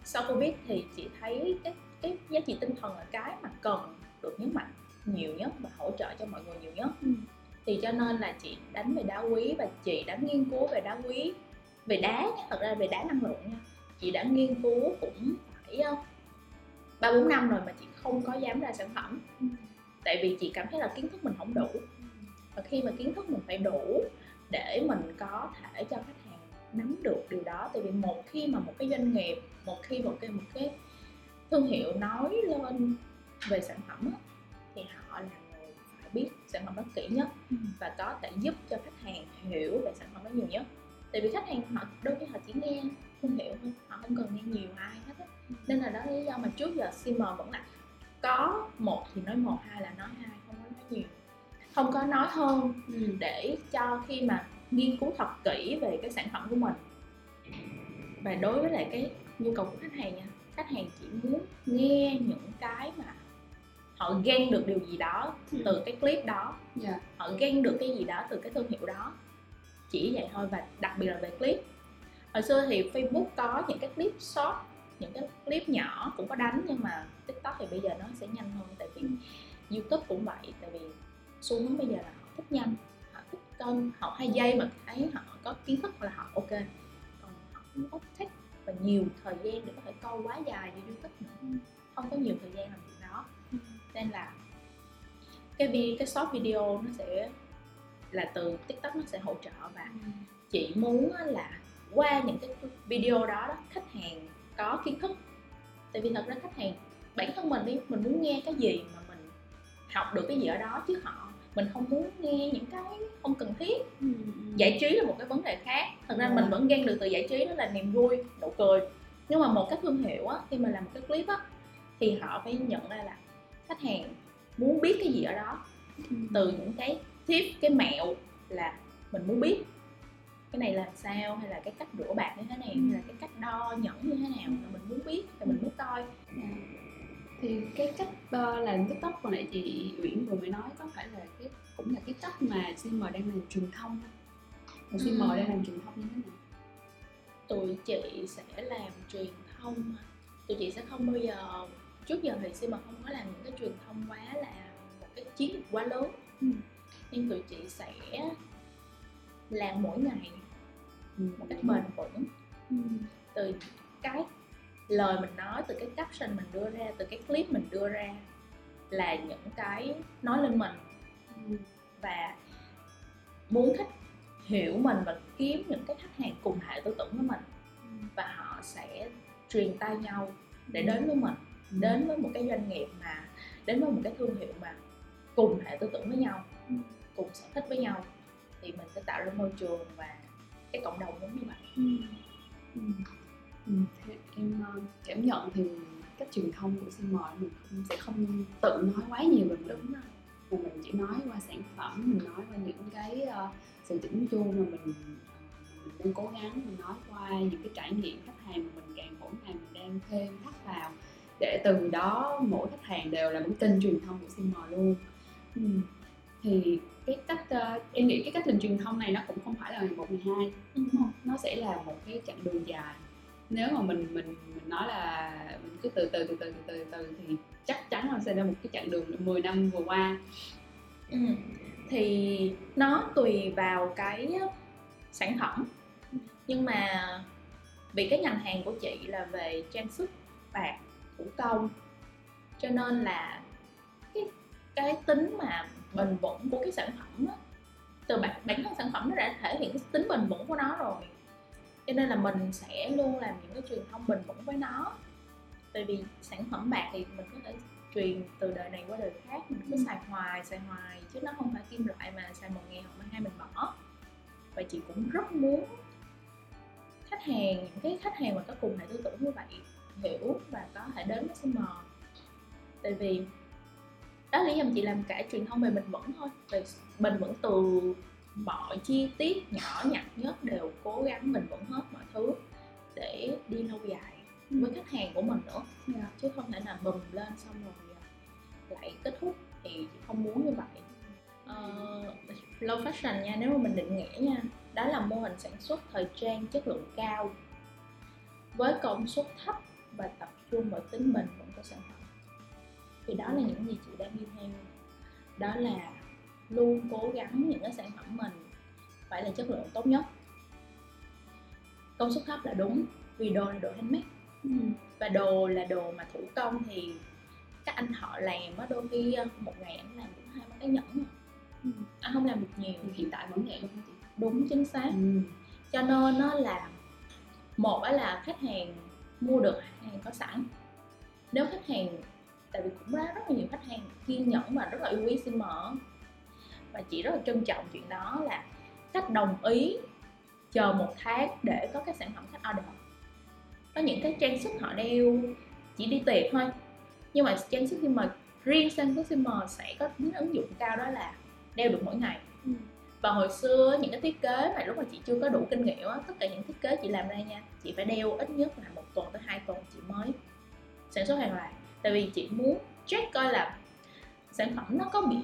sau Covid thì chị thấy cái cái giá trị tinh thần là cái mà cần được nhấn mạnh nhiều nhất và hỗ trợ cho mọi người nhiều nhất ừ. thì cho nên là chị đánh về đá quý và chị đã nghiên cứu về đá quý về đá thật ra về đá năng lượng nha chị đã nghiên cứu cũng phải ờ, ba bốn năm rồi mà chị không có dám ra sản phẩm ừ. tại vì chị cảm thấy là kiến thức mình không đủ và khi mà kiến thức mình phải đủ để mình có thể cho khách hàng nắm được điều đó tại vì một khi mà một cái doanh nghiệp một khi một cái một cái thương hiệu nói lên về sản phẩm á, thì họ là người phải biết sản phẩm đó kỹ nhất ừ. và có thể giúp cho khách hàng hiểu về sản phẩm đó nhiều nhất tại vì khách hàng họ đôi khi họ chỉ nghe thương hiệu thôi họ không cần nghe nhiều ai hết á ừ. nên là đó là lý do mà trước giờ CM vẫn là có một thì nói một hai là nói hai không có nói nhiều không có nói hơn ừ. để cho khi mà nghiên cứu thật kỹ về cái sản phẩm của mình và đối với lại cái nhu cầu của khách hàng nha khách hàng chỉ muốn nghe những cái mà họ ghen được điều gì đó ừ. từ cái clip đó yeah. Dạ. họ ghen được cái gì đó từ cái thương hiệu đó chỉ vậy thôi và đặc biệt là về clip hồi xưa thì facebook có những cái clip short những cái clip nhỏ cũng có đánh nhưng mà tiktok thì bây giờ nó sẽ nhanh hơn tại vì ừ. youtube cũng vậy tại vì xu hướng bây giờ là họ thích nhanh họ thích kênh họ hai giây mà thấy họ có kiến thức là họ ok còn họ không có thích và nhiều thời gian để có thể câu quá dài như youtube nữa không có nhiều thời gian làm việc đó ừ. nên là cái vi cái short video nó sẽ là từ tiktok nó sẽ hỗ trợ và ừ. chị muốn là qua những cái video đó, đó khách hàng có kiến thức tại vì thật ra khách hàng bản thân mình đi mình muốn nghe cái gì mà mình học được cái gì ở đó chứ họ mình không muốn nghe những cái không cần thiết. Ừ, ừ. giải trí là một cái vấn đề khác. Thật ra ừ. mình vẫn ghen được từ giải trí đó là niềm vui nụ cười. Nhưng mà một cái thương hiệu á khi mà làm một cái clip á thì họ phải nhận ra là khách hàng muốn biết cái gì ở đó. Từ những cái tip cái mẹo là mình muốn biết. Cái này làm sao hay là cái cách rửa bạc như thế nào hay là cái cách đo nhẫn như thế nào là mình muốn biết và mình muốn coi thì cái cách uh, làm tiktok hồi nãy chị uyển vừa mới nói có phải là cái cũng là cái cách mà cm đang làm truyền thông không? cm Ừ. đang làm truyền thông như thế nào tụi chị sẽ làm truyền thông tụi chị sẽ không bao giờ trước giờ thì mà không có làm những cái truyền thông quá là một cái chiến dịch quá lớn Ừ. nhưng tụi chị sẽ làm mỗi ngày ừ. một cách bền vững ừ. từ cái lời mình nói từ cái caption mình đưa ra, từ cái clip mình đưa ra là những cái nói lên mình. Và muốn khách hiểu mình và kiếm những cái khách hàng cùng hệ tư tưởng với mình. Và họ sẽ truyền tay nhau để đến với mình, đến với một cái doanh nghiệp mà, đến với một cái thương hiệu mà cùng hệ tư tưởng với nhau, cùng sở thích với nhau, thì mình sẽ tạo ra môi trường và cái cộng đồng giống như vậy. Ừ. Ừ. Ừ. Em ờ, cảm nhận thì cách truyền thông của CM mình không, sẽ không tự nói quá nhiều về đúng rồi mà mình chỉ nói qua sản phẩm mình nói qua những cái ờ, sự chỉnh chu mà mình mình đang cố gắng mình nói qua những cái trải nghiệm khách hàng mà mình càng mỗi ngày mình đang thêm khách vào để từ đó mỗi khách hàng đều là một kênh truyền thông của CM luôn ừ. thì cái cách ờ, em nghĩ cái cách làm truyền thông này nó cũng không phải là ngày một ngày hai nó sẽ là một cái chặng đường dài nếu mà mình mình mình nói là mình cứ từ từ từ từ từ từ, từ thì chắc chắn là sẽ ra một cái chặng đường 10 năm vừa qua. Ừ. thì nó tùy vào cái sản phẩm. Nhưng mà vì cái ngành hàng của chị là về trang sức bạc thủ công cho nên là cái cái tính mà bền vững của cái sản phẩm đó, từ bản bản thân sản phẩm nó đã thể hiện cái tính bền vững của nó rồi cho nên là mình sẽ luôn làm những cái truyền thông bền vững với nó. Tại vì sản phẩm bạc thì mình có thể truyền từ đời này qua đời khác, mình cứ xài hoài xài hoài, chứ nó không phải kim loại mà xài một ngày hoặc một hai mình bỏ. Và chị cũng rất muốn khách hàng, những cái khách hàng mà có cùng hệ tư tưởng như vậy hiểu và có thể đến với SM tại vì đó là lý do mà chị làm cả truyền thông về mình vững thôi, về mình vững từ mọi chi tiết nhỏ nhặt nhất đều cố gắng bền vững hết mọi thứ để đi lâu dài với khách hàng của mình nữa. Dạ. chứ không thể nào bùm lên xong rồi à, lại kết thúc thì chị không muốn như vậy. Uh, low fashion nha nếu mà mình định nghĩa nha đó là mô hình sản xuất thời trang chất lượng cao với công suất thấp và tập trung vào tính bền vững của sản phẩm. Thì đó là những gì chị đang đi theo. Đó là luôn cố gắng những cái sản phẩm mình phải là chất lượng tốt nhất công suất thấp là đúng vì đồ là đồ handmade Ừ. và đồ là đồ mà thủ công thì các anh họ làm á đôi khi ờ, một ngày anh làm cũng hai ba cái nhẫn à. Ừ. anh không làm được nhiều Thì hiện tại vẫn vậy luôn hả chị đúng chính xác ừ. cho nên nó là một á là khách hàng mua được hàng có sẵn nếu khách hàng tại vì cũng rất rất là nhiều khách hàng kiên nhẫn và rất là yêu quý CM và chị rất là trân trọng chuyện đó là khách đồng ý chờ một tháng để có cái sản phẩm khách order. Có những cái trang sức họ đeo chỉ đi tiệc thôi. Nhưng mà trang sức CM riêng trang sức CM sẽ có tính ứng dụng cao đó là đeo được mỗi ngày. Ừ. và hồi xưa những cái thiết kế mà lúc mà chị chưa có đủ kinh nghiệm á tất cả những thiết kế chị làm ra nha chị phải đeo ít nhất là một tuần tới hai tuần chị mới sản xuất hàng loạt. Tại vì chị muốn check coi là sản phẩm nó có bị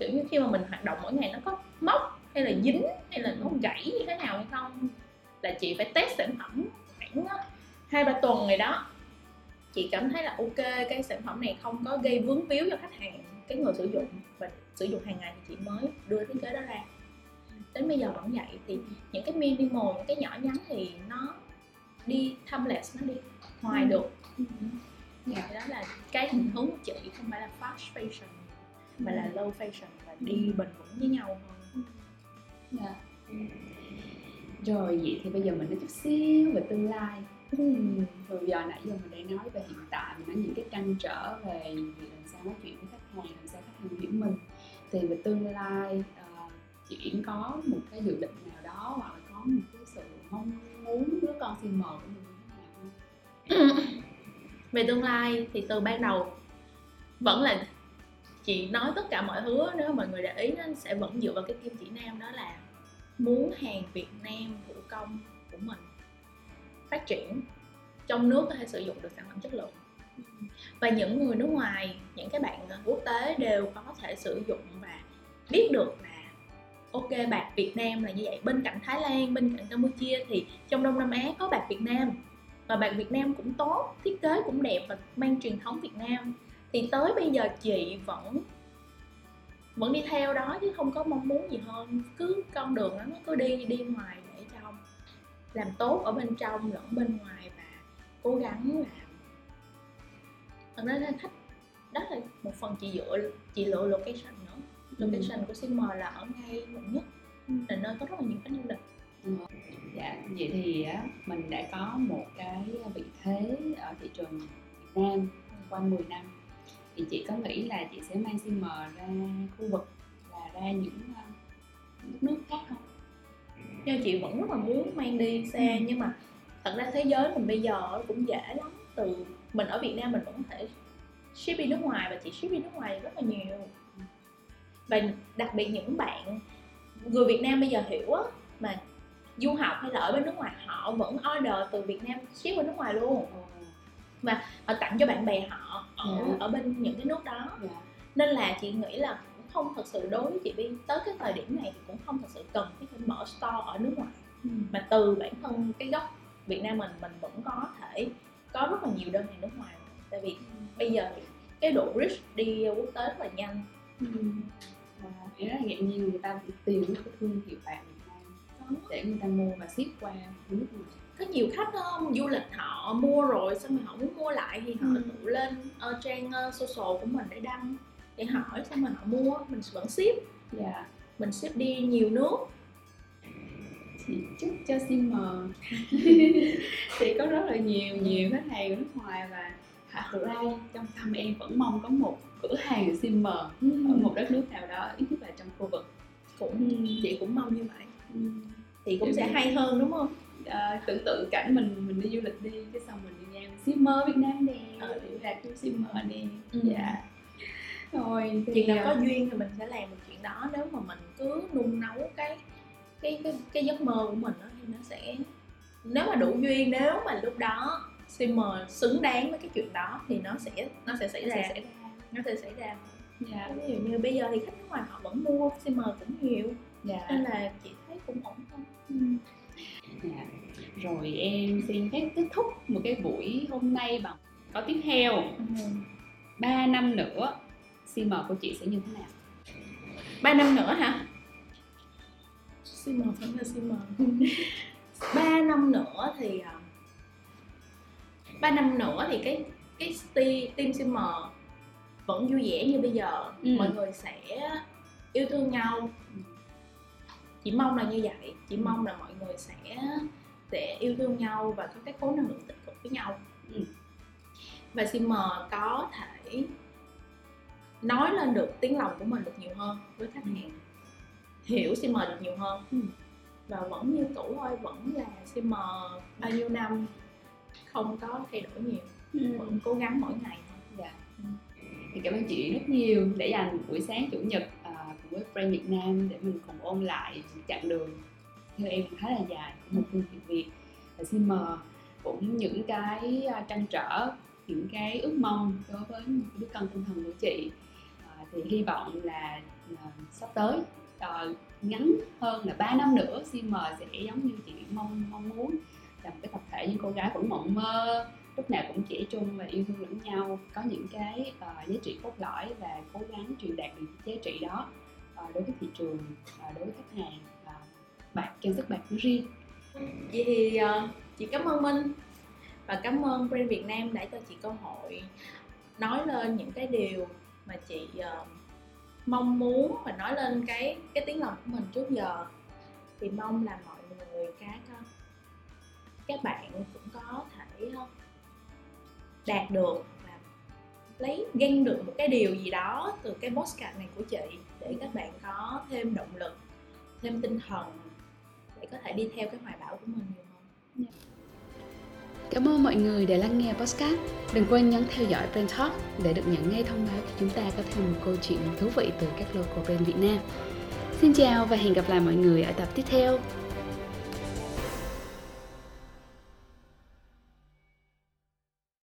kiểu như khi mà mình hoạt động mỗi ngày nó có móc hay là dính hay là nó gãy như thế nào hay không? Là chị phải test sản phẩm khoảng á, hai ba tuần rồi đó. Chị cảm thấy là ok cái sản phẩm này không có gây vướng víu cho khách hàng cái người sử dụng và sử dụng hàng ngày thì chị mới đưa thiết kế đó ra. Đến bây giờ vẫn vậy thì những cái minimal những cái nhỏ nhắn thì nó đi timeless nó đi hoài Ừ. được. Dạ. thì đó là cái định hướng của chị không phải là fast fashion mà là low fashion và đi bền vững với nhau hơn Dạ. Rồi vậy thì bây giờ mình nói chút xíu về tương lai Rồi giờ nãy giờ mình đang nói về hiện tại Mình nói những cái trăn trở về việc làm sao nói chuyện với khách hàng Làm sao khách hàng hiểu mình Thì về tương lai ờ, chị Yến có một cái dự định nào đó Hoặc là có một cái sự mong muốn đứa con CM của mình như thế nào không? về tương lai thì từ ban đầu vẫn là chị nói tất cả mọi thứ nếu mọi người để ý nó sẽ vẫn dựa vào cái kim chỉ nam đó là muốn hàng Việt Nam thủ công của mình phát triển trong nước có thể sử dụng được sản phẩm chất lượng. Và những người nước ngoài, những cái bạn quốc tế đều có thể sử dụng và biết được là, ok, bạc Việt Nam là như vậy. Bên cạnh Thái Lan, bên cạnh Campuchia thì trong Đông Nam Á có bạc Việt Nam. Và bạc Việt Nam cũng tốt, thiết kế cũng đẹp và mang truyền thống Việt Nam thì tới bây giờ chị vẫn vẫn đi theo đó chứ không có mong muốn gì hơn cứ con đường đó nó cứ đi đi ngoài để trong làm tốt ở bên trong lẫn bên ngoài và cố gắng làm thật ra là khách đó là một phần chị dựa chị lựa location nữa location ừ. của Simmer là ở ngay quận nhất ừ. là nơi có rất là nhiều khách du lịch ừ. dạ vậy thì á mình đã có một cái vị thế ở thị trường Việt Nam qua 10 năm thì chị có nghĩ là chị sẽ mang Simmer ra khu vực là ra những uh, nước khác không? Nhưng chị vẫn rất là muốn mang đi xe ừ. nhưng mà thật ra thế giới mình bây giờ cũng dễ lắm từ mình ở Việt Nam mình vẫn có thể ship đi nước ngoài và chị ship đi nước ngoài rất là nhiều và đặc biệt những bạn người Việt Nam bây giờ hiểu á mà du học hay là ở bên nước ngoài họ vẫn order từ Việt Nam ship qua nước ngoài luôn và họ tặng cho bạn bè họ ở yeah. Dạ. ở bên những cái nước đó yeah. Dạ. nên là chị nghĩ là cũng không thật sự đối với chị Viên tới cái thời điểm này thì cũng không thật sự cần phải mở store ở nước ngoài ừ. mà từ bản thân cái gốc Việt Nam mình mình vẫn có thể có rất là nhiều đơn hàng nước ngoài tại vì ừ. bây giờ cái độ reach đi quốc tế rất là nhanh ừ nghĩa là dạng như người ta tìm cái thương hiệu Việt Nam để người ta mua và ship qua nước ngoài có nhiều khách um, du lịch họ mua rồi xong rồi họ muốn mua lại thì họ ừ. tự lên uh, trang uh, social của mình để đăng để hỏi xong rồi họ mua mình vẫn ship dạ yeah. mình ship đi nhiều nước thì chúc cho Simmer thì có rất là nhiều nhiều khách hàng ở nước ngoài và thực ra trong tâm em vẫn mong có một cửa hàng Simmer ừ. ở một đất nước nào đó ít nhất là trong khu vực cũng chị cũng mong như vậy ừ. thì cũng sẽ hay hơn đúng không à, tưởng tượng cảnh mình mình đi du lịch đi cái xong mình đi ngang Simmer Việt Nam nè ờ. đi ra cái Simmer nè ừ. dạ rồi thì nào có duyên thì mình sẽ làm được chuyện đó nếu mà mình cứ nung nấu cái cái cái cái giấc mơ của mình đó, thì nó sẽ nếu mà đủ duyên nếu mà lúc đó Simmer xứng đáng với cái chuyện đó thì nó sẽ nó sẽ xảy ra, sẽ xảy ra. nó sẽ xảy ra dạ. ví dụ như bây giờ thì khách nước ngoài họ vẫn mua Simmer cũng nhiều dạ. nên là chị thấy cũng ổn thôi ừ. dạ. Rồi em xin phép kết thúc một cái buổi hôm nay bằng có tiếp theo. Ừ. 3 năm nữa Simmer của chị sẽ như thế nào? 3 năm nữa hả? Simmer vẫn là Simmer 3 năm nữa thì à, 3 năm nữa thì cái cái team simmer vẫn vui vẻ như bây giờ. Ừ. mọi người sẽ yêu thương nhau. Chỉ mong là như vậy. Chỉ mong là mọi người sẽ sẽ yêu thương nhau và có cái khối năng lượng tích cực với nhau ừ. và simmer có thể nói lên được tiếng lòng của mình được nhiều hơn với khách ừ. hàng hiểu simmer được nhiều hơn ừ. và vẫn như cũ thôi vẫn là simmer bao nhiêu năm không có thay đổi nhiều ừ. vẫn cố gắng mỗi ngày thôi dạ ừ. thì cảm ơn chị rất nhiều để dành buổi sáng chủ nhật uh, cùng với Friend Việt Nam để mình cùng ôn lại chặng đường theo em khá là dài của một thương hiệu Việt. Và xin mời cũng những cái à, trăn trở những cái ước mong đối với những đứa con tinh thần của chị. À, thì hy vọng là à, sắp tới à, ngắn hơn là 3 năm nữa CM sẽ giống như chị mong mong muốn là một cái tập thể những cô gái vẫn mộng mơ. Lúc nào cũng trẻ trung và yêu thương lẫn nhau có những cái uh, giá trị cốt lõi và cố gắng truyền đạt được giá trị đó uh, đối với thị trường uh, đối với khách hàng bạn uh, bạc bạn riêng. Vậy thì uh, chị cảm ơn minh và cảm ơn brand Việt Nam đã cho chị cơ hội nói lên những cái điều mà chị uh, mong muốn và nói lên cái cái tiếng lòng của mình trước giờ. Thì mong là mọi người các ờ, các bạn cũng có thể đạt được và lấy ghen được một cái điều gì đó từ cái postcard này của chị để các bạn có thêm động lực thêm tinh thần có thể đi theo cái hoài bão của mình nhiều hơn yeah. Cảm ơn mọi người đã lắng nghe podcast. Đừng quên nhấn theo dõi Brand Talk để được nhận ngay thông báo khi chúng ta có thêm một câu chuyện thú vị từ các local brand Việt Nam. Xin chào và hẹn gặp lại mọi người ở tập tiếp theo.